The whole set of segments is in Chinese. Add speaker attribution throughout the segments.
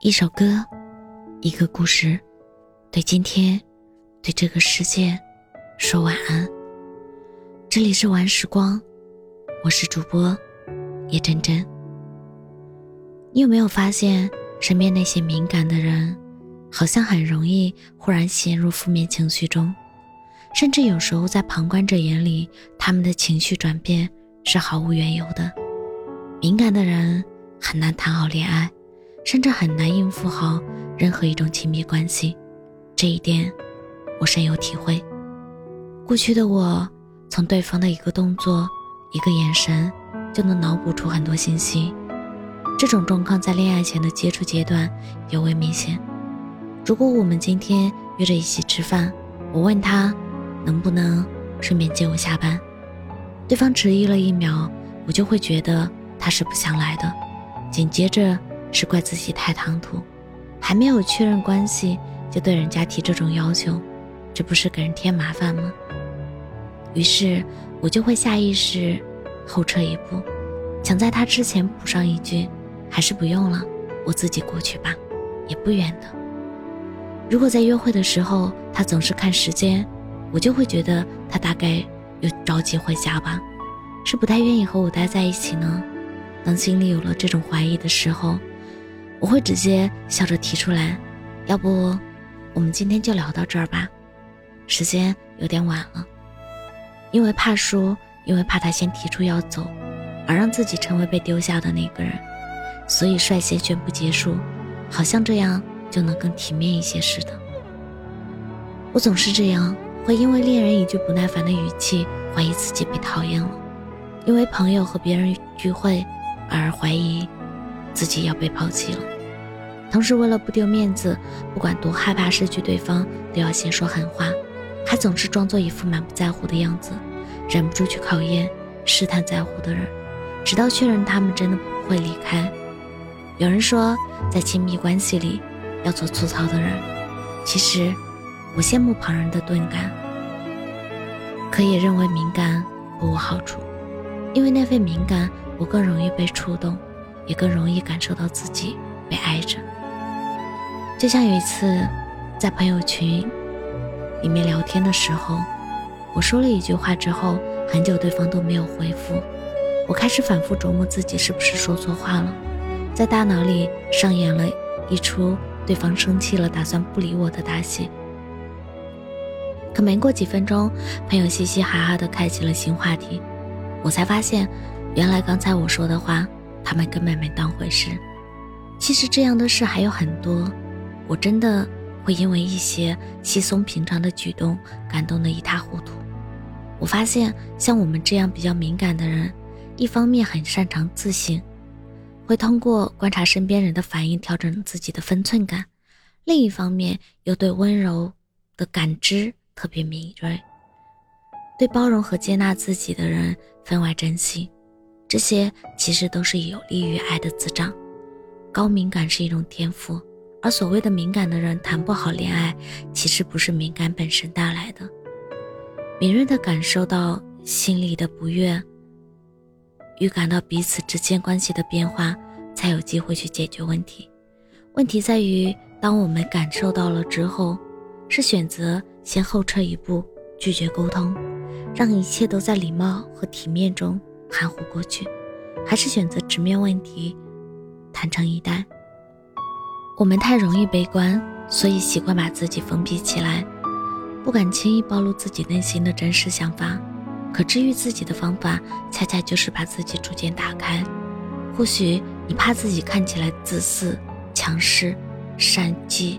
Speaker 1: 一首歌，一个故事，对今天，对这个世界，说晚安。这里是晚时光，我是主播叶真真。你有没有发现，身边那些敏感的人，好像很容易忽然陷入负面情绪中，甚至有时候在旁观者眼里，他们的情绪转变是毫无缘由的。敏感的人很难谈好恋爱。甚至很难应付好任何一种亲密关系，这一点我深有体会。过去的我，从对方的一个动作、一个眼神，就能脑补出很多信息。这种状况在恋爱前的接触阶段尤为明显。如果我们今天约着一起吃饭，我问他能不能顺便接我下班，对方迟疑了一秒，我就会觉得他是不想来的。紧接着。是怪自己太唐突，还没有确认关系就对人家提这种要求，这不是给人添麻烦吗？于是我就会下意识后撤一步，想在他之前补上一句：“还是不用了，我自己过去吧，也不远的。”如果在约会的时候他总是看时间，我就会觉得他大概又着急回家吧，是不太愿意和我待在一起呢。当心里有了这种怀疑的时候，我会直接笑着提出来，要不我们今天就聊到这儿吧，时间有点晚了。因为怕输，因为怕他先提出要走，而让自己成为被丢下的那个人，所以率先宣布结束，好像这样就能更体面一些似的。我总是这样，会因为恋人一句不耐烦的语气，怀疑自己被讨厌了；因为朋友和别人聚会，而怀疑。自己要被抛弃了，同时为了不丢面子，不管多害怕失去对方，都要先说狠话，还总是装作一副满不在乎的样子，忍不住去考验、试探在乎的人，直到确认他们真的不会离开。有人说，在亲密关系里要做粗糙的人，其实我羡慕旁人的钝感，可也认为敏感不无好处，因为那份敏感，我更容易被触动。也更容易感受到自己被爱着。就像有一次，在朋友群里面聊天的时候，我说了一句话之后，很久对方都没有回复，我开始反复琢磨自己是不是说错话了，在大脑里上演了一出对方生气了，打算不理我的大戏。可没过几分钟，朋友嘻嘻哈哈的开启了新话题，我才发现，原来刚才我说的话。他们根本没当回事。其实这样的事还有很多，我真的会因为一些稀松平常的举动感动得一塌糊涂。我发现，像我们这样比较敏感的人，一方面很擅长自省，会通过观察身边人的反应调整自己的分寸感；另一方面又对温柔的感知特别敏锐，对包容和接纳自己的人分外珍惜。这些其实都是有利于爱的滋长。高敏感是一种天赋，而所谓的敏感的人谈不好恋爱，其实不是敏感本身带来的。敏锐的感受到心里的不悦，预感到彼此之间关系的变化，才有机会去解决问题。问题在于，当我们感受到了之后，是选择先后撤一步，拒绝沟通，让一切都在礼貌和体面中。含糊过去，还是选择直面问题，坦诚以待。我们太容易悲观，所以习惯把自己封闭起来，不敢轻易暴露自己内心的真实想法。可治愈自己的方法，恰恰就是把自己逐渐打开。或许你怕自己看起来自私、强势、善妒，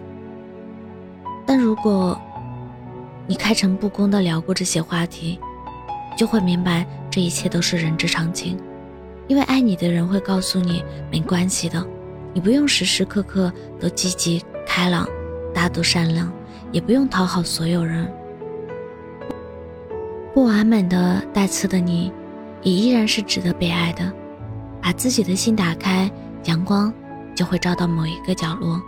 Speaker 1: 但如果你开诚布公地聊过这些话题，就会明白。这一切都是人之常情，因为爱你的人会告诉你没关系的，你不用时时刻刻都积极开朗、大度善良，也不用讨好所有人。不完美的带刺的你，也依然是值得被爱的。把自己的心打开，阳光就会照到某一个角落，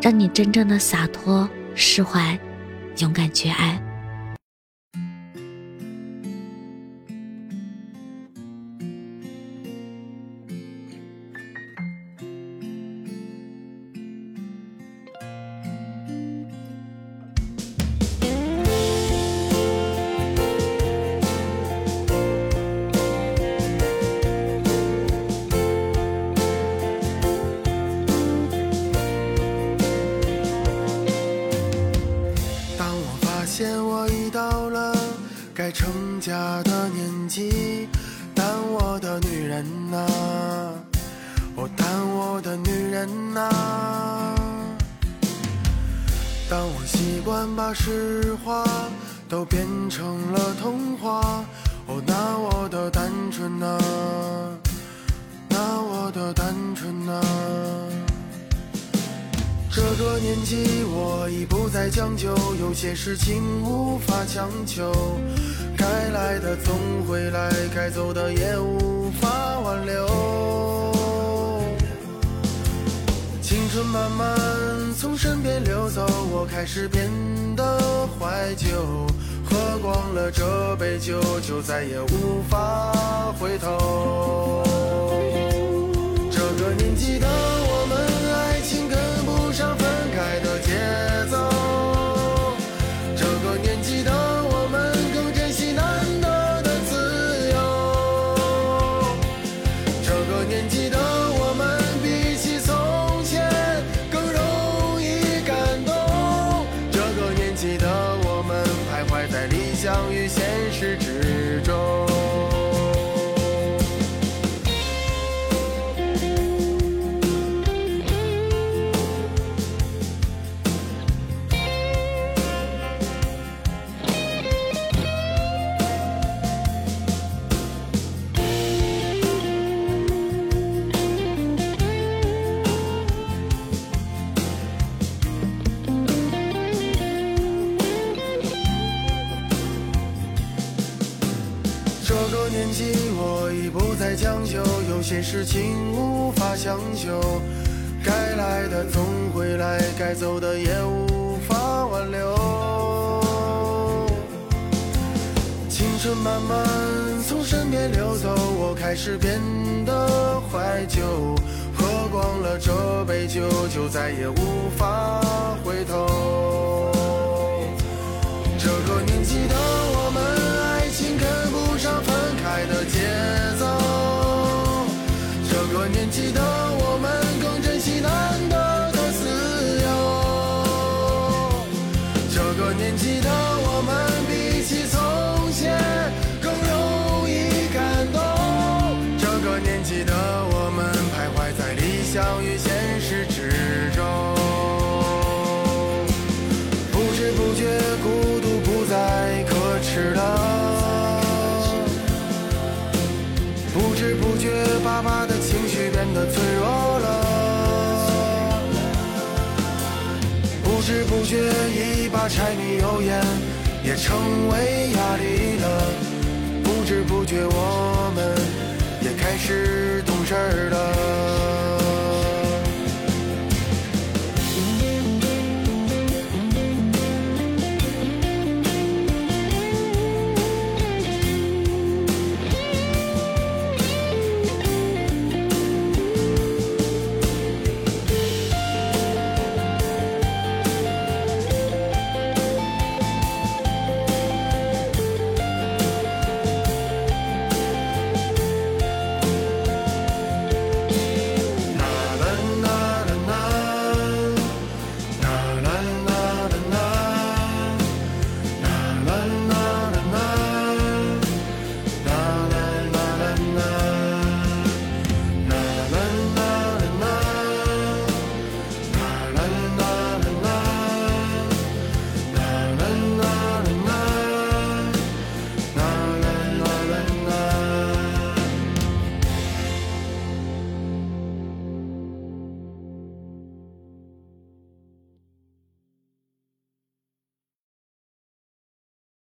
Speaker 1: 让你真正的洒脱、释怀、勇敢去爱。
Speaker 2: 的年纪，但我的女人呐，哦，但我的女人呐，当我习惯把实话都变成了童话，哦，那我的单纯呐，那我的单纯呐。这个年纪，我已不再将就，有些事情无法强求。该来的总会来，该走的也无法挽留。青春慢慢从身边流走，我开始变得怀旧。喝光了这杯酒，就再也无法回头。这个年纪的我在理想与现实之事情无法强求。该来的总会来，该走的也无法挽留。青春慢慢从身边流走，我开始变得怀旧。喝光了这杯酒，就再也无法回头。这个年纪的不知不觉，一把柴米油盐也成为压力了。不知不觉，我